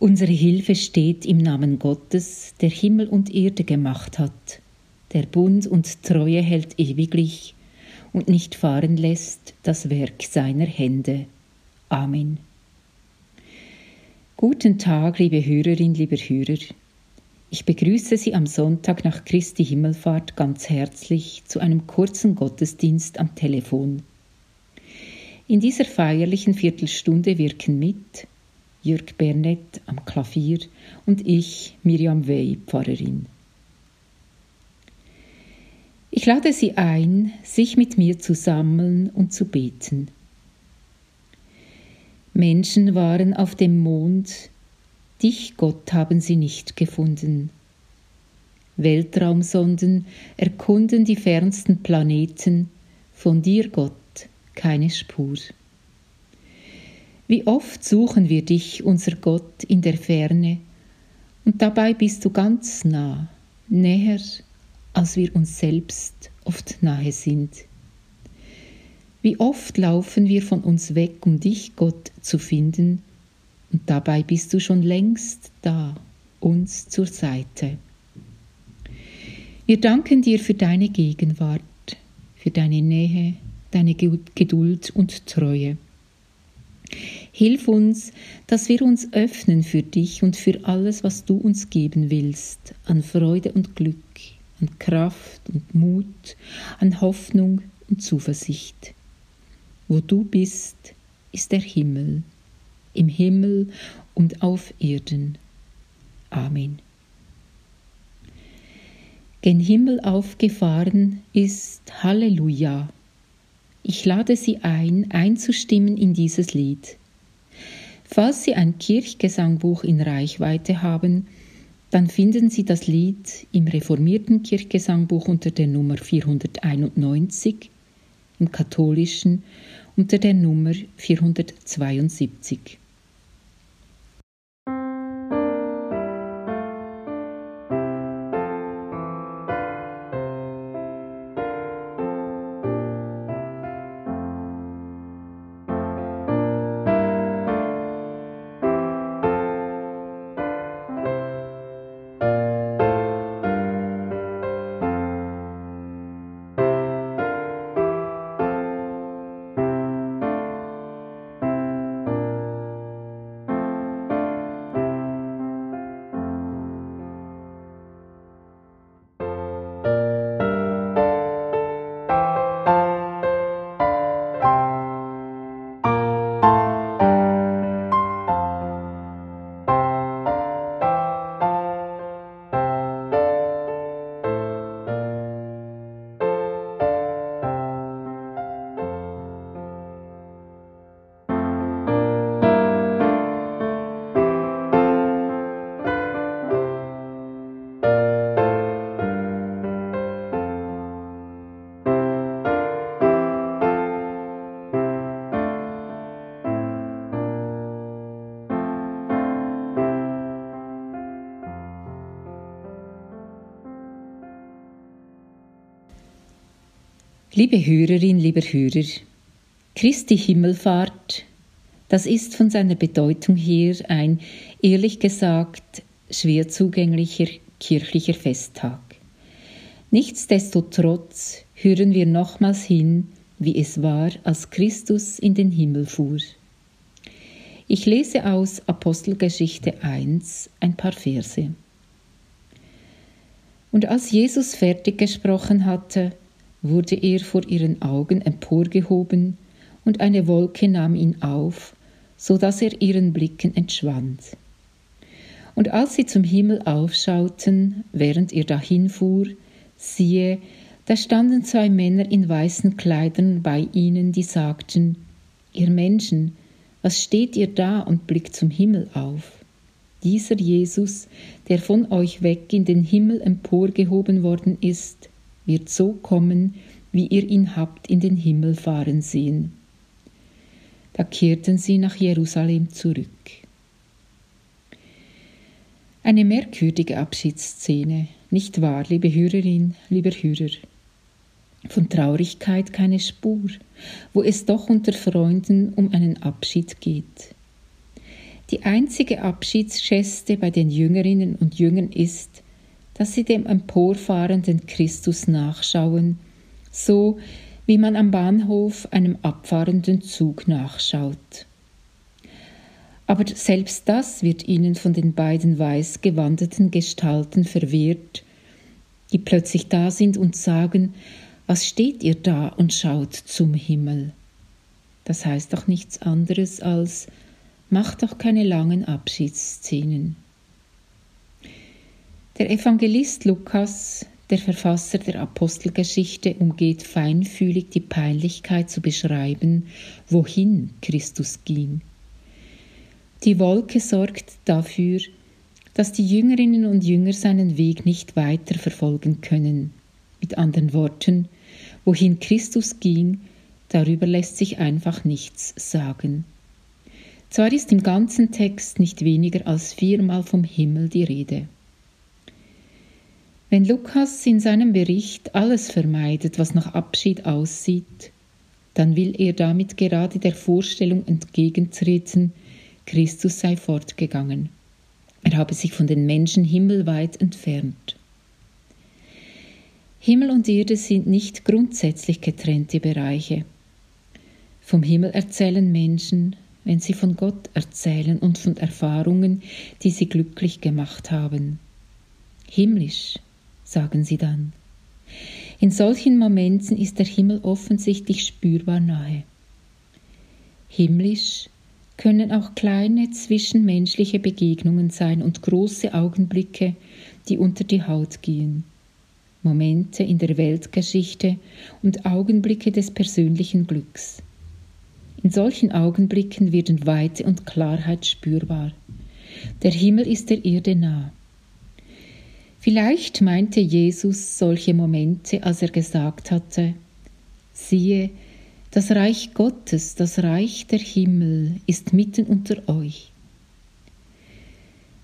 Unsere Hilfe steht im Namen Gottes, der Himmel und Erde gemacht hat, der Bund und Treue hält ewiglich und nicht fahren lässt das Werk seiner Hände. Amen. Guten Tag, liebe Hörerin, lieber Hörer. Ich begrüße Sie am Sonntag nach Christi Himmelfahrt ganz herzlich zu einem kurzen Gottesdienst am Telefon. In dieser feierlichen Viertelstunde wirken mit Jürg Bernett am Klavier und ich, Miriam Wey, Pfarrerin. Ich lade Sie ein, sich mit mir zu sammeln und zu beten. Menschen waren auf dem Mond, dich, Gott, haben sie nicht gefunden. Weltraumsonden erkunden die fernsten Planeten, von dir, Gott, keine Spur. Wie oft suchen wir dich, unser Gott, in der Ferne, und dabei bist du ganz nah, näher, als wir uns selbst oft nahe sind. Wie oft laufen wir von uns weg, um dich, Gott, zu finden, und dabei bist du schon längst da, uns zur Seite. Wir danken dir für deine Gegenwart, für deine Nähe, deine Geduld und Treue. Hilf uns, dass wir uns öffnen für dich und für alles, was du uns geben willst, an Freude und Glück, an Kraft und Mut, an Hoffnung und Zuversicht. Wo du bist, ist der Himmel, im Himmel und auf Erden. Amen. Gen Himmel aufgefahren ist Halleluja. Ich lade Sie ein, einzustimmen in dieses Lied. Falls Sie ein Kirchgesangbuch in Reichweite haben, dann finden Sie das Lied im reformierten Kirchgesangbuch unter der Nummer 491, im katholischen unter der Nummer 472. Liebe Hörerin, lieber Hörer, Christi Himmelfahrt, das ist von seiner Bedeutung her ein, ehrlich gesagt, schwer zugänglicher kirchlicher Festtag. Nichtsdestotrotz hören wir nochmals hin, wie es war, als Christus in den Himmel fuhr. Ich lese aus Apostelgeschichte 1 ein paar Verse. Und als Jesus fertig gesprochen hatte, wurde er vor ihren Augen emporgehoben, und eine Wolke nahm ihn auf, so dass er ihren Blicken entschwand. Und als sie zum Himmel aufschauten, während er dahinfuhr, siehe, da standen zwei Männer in weißen Kleidern bei ihnen, die sagten, Ihr Menschen, was steht ihr da und blickt zum Himmel auf? Dieser Jesus, der von euch weg in den Himmel emporgehoben worden ist, wird so kommen, wie ihr ihn habt in den Himmel fahren sehen. Da kehrten sie nach Jerusalem zurück. Eine merkwürdige Abschiedsszene, nicht wahr, liebe Hörerin, lieber Hörer? Von Traurigkeit keine Spur, wo es doch unter Freunden um einen Abschied geht. Die einzige Abschiedsgeste bei den Jüngerinnen und Jüngern ist, dass sie dem emporfahrenden Christus nachschauen, so wie man am Bahnhof einem abfahrenden Zug nachschaut. Aber selbst das wird ihnen von den beiden weiß gewandeten Gestalten verwehrt, die plötzlich da sind und sagen, was steht ihr da und schaut zum Himmel? Das heißt doch nichts anderes als, macht doch keine langen Abschiedsszenen. Der Evangelist Lukas, der Verfasser der Apostelgeschichte, umgeht feinfühlig die Peinlichkeit zu beschreiben, wohin Christus ging. Die Wolke sorgt dafür, dass die Jüngerinnen und Jünger seinen Weg nicht weiter verfolgen können. Mit anderen Worten, wohin Christus ging, darüber lässt sich einfach nichts sagen. Zwar ist im ganzen Text nicht weniger als viermal vom Himmel die Rede. Wenn Lukas in seinem Bericht alles vermeidet, was nach Abschied aussieht, dann will er damit gerade der Vorstellung entgegentreten, Christus sei fortgegangen. Er habe sich von den Menschen himmelweit entfernt. Himmel und Erde sind nicht grundsätzlich getrennte Bereiche. Vom Himmel erzählen Menschen, wenn sie von Gott erzählen und von Erfahrungen, die sie glücklich gemacht haben. Himmlisch sagen sie dann. In solchen Momenten ist der Himmel offensichtlich spürbar nahe. Himmlisch können auch kleine zwischenmenschliche Begegnungen sein und große Augenblicke, die unter die Haut gehen. Momente in der Weltgeschichte und Augenblicke des persönlichen Glücks. In solchen Augenblicken werden Weite und Klarheit spürbar. Der Himmel ist der Erde nah. Vielleicht meinte Jesus solche Momente, als er gesagt hatte, siehe, das Reich Gottes, das Reich der Himmel ist mitten unter euch.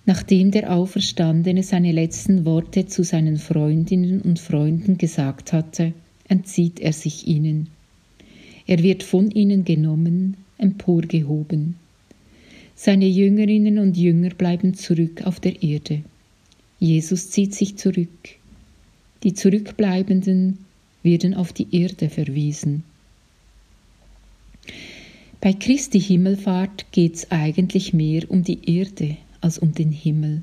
Nachdem der Auferstandene seine letzten Worte zu seinen Freundinnen und Freunden gesagt hatte, entzieht er sich ihnen. Er wird von ihnen genommen, emporgehoben. Seine Jüngerinnen und Jünger bleiben zurück auf der Erde. Jesus zieht sich zurück. Die Zurückbleibenden werden auf die Erde verwiesen. Bei Christi Himmelfahrt geht es eigentlich mehr um die Erde als um den Himmel.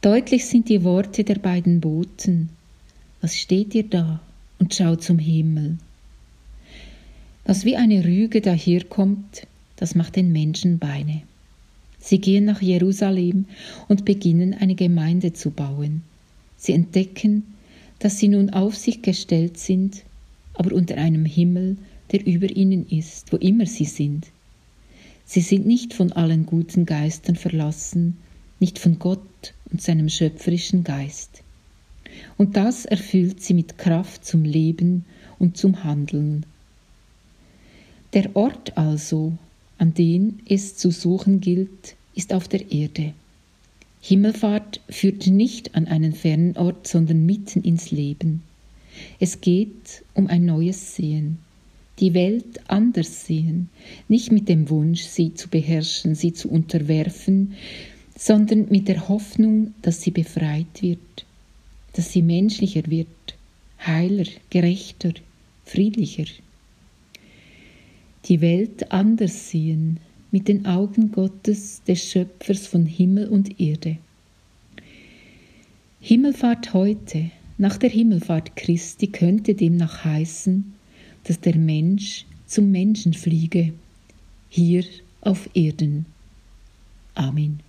Deutlich sind die Worte der beiden Boten. Was steht ihr da und schaut zum Himmel? Was wie eine Rüge daherkommt, das macht den Menschen Beine. Sie gehen nach Jerusalem und beginnen eine Gemeinde zu bauen. Sie entdecken, dass sie nun auf sich gestellt sind, aber unter einem Himmel, der über ihnen ist, wo immer sie sind. Sie sind nicht von allen guten Geistern verlassen, nicht von Gott und seinem schöpferischen Geist. Und das erfüllt sie mit Kraft zum Leben und zum Handeln. Der Ort also, an den es zu suchen gilt, ist auf der Erde. Himmelfahrt führt nicht an einen fernen Ort, sondern mitten ins Leben. Es geht um ein neues Sehen, die Welt anders sehen, nicht mit dem Wunsch, sie zu beherrschen, sie zu unterwerfen, sondern mit der Hoffnung, dass sie befreit wird, dass sie menschlicher wird, heiler, gerechter, friedlicher die Welt anders sehen, mit den Augen Gottes, des Schöpfers von Himmel und Erde. Himmelfahrt heute, nach der Himmelfahrt Christi, könnte demnach heißen, dass der Mensch zum Menschen fliege, hier auf Erden. Amen.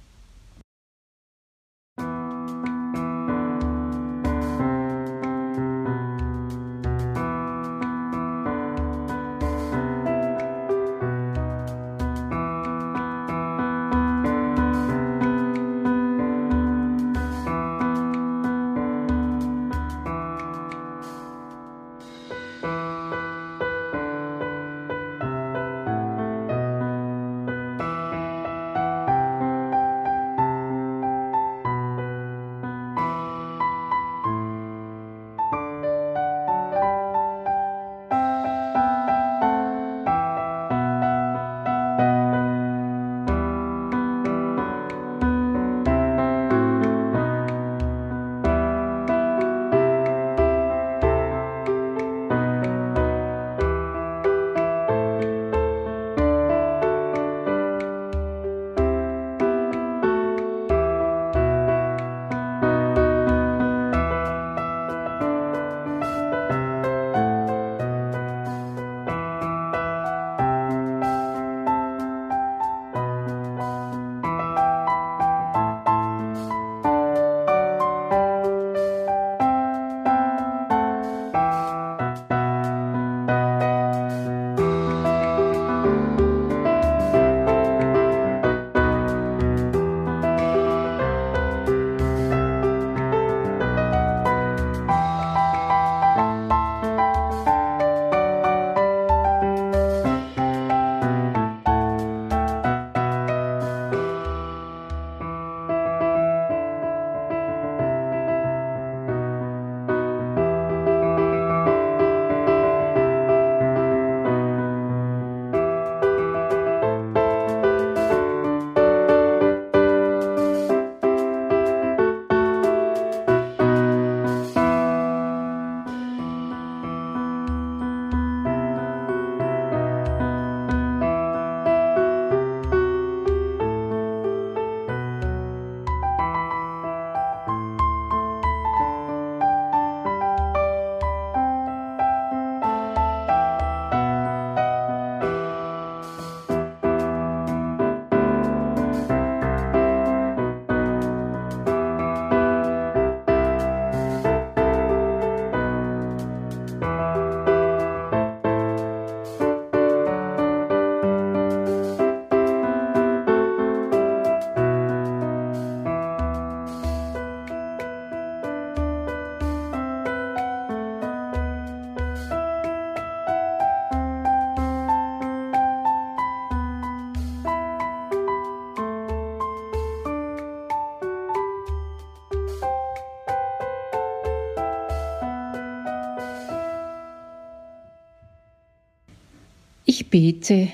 Ich bete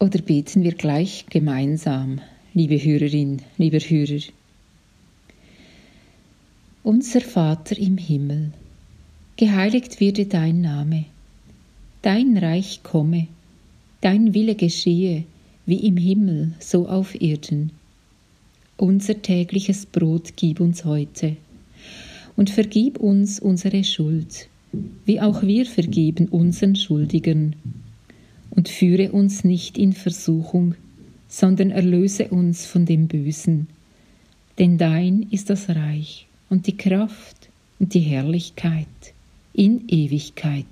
oder beten wir gleich gemeinsam, liebe Hörerin, lieber Hörer. Unser Vater im Himmel, geheiligt werde dein Name, dein Reich komme, dein Wille geschehe, wie im Himmel, so auf Erden. Unser tägliches Brot gib uns heute und vergib uns unsere Schuld, wie auch wir vergeben unseren Schuldigern und führe uns nicht in Versuchung, sondern erlöse uns von dem Bösen. Denn dein ist das Reich und die Kraft und die Herrlichkeit in Ewigkeit.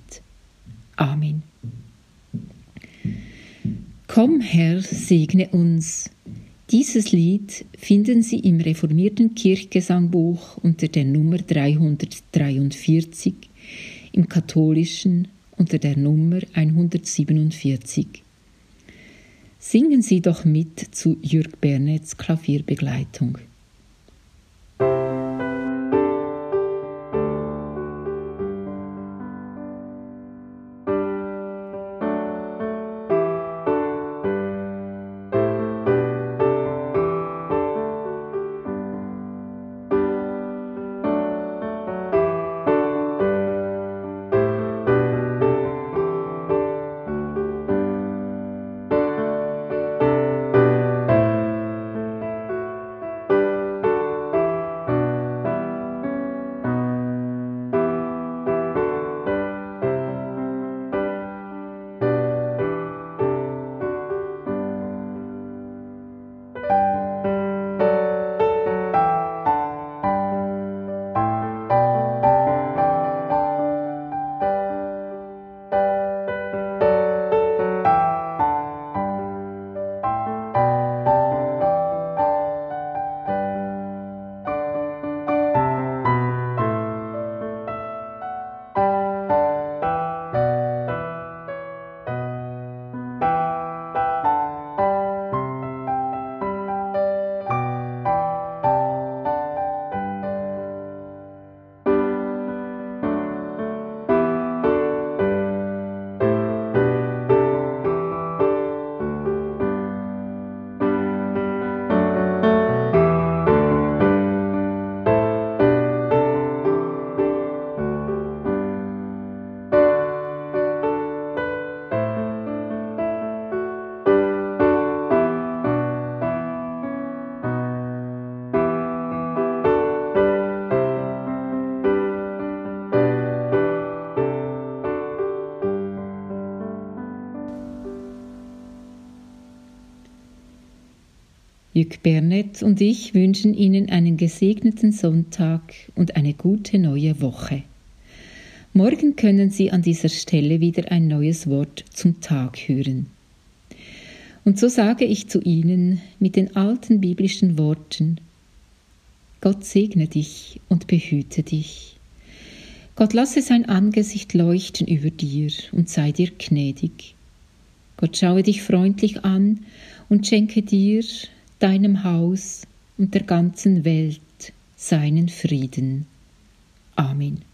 Amen. Komm, Herr, segne uns. Dieses Lied finden Sie im reformierten Kirchgesangbuch unter der Nummer 343, im katholischen unter der Nummer 147. Singen Sie doch mit zu Jürg Bernets Klavierbegleitung. Jürg Bernett und ich wünschen Ihnen einen gesegneten Sonntag und eine gute neue Woche. Morgen können Sie an dieser Stelle wieder ein neues Wort zum Tag hören. Und so sage ich zu Ihnen mit den alten biblischen Worten, Gott segne dich und behüte dich. Gott lasse sein Angesicht leuchten über dir und sei dir gnädig. Gott schaue dich freundlich an und schenke dir deinem Haus und der ganzen Welt seinen Frieden. Amen.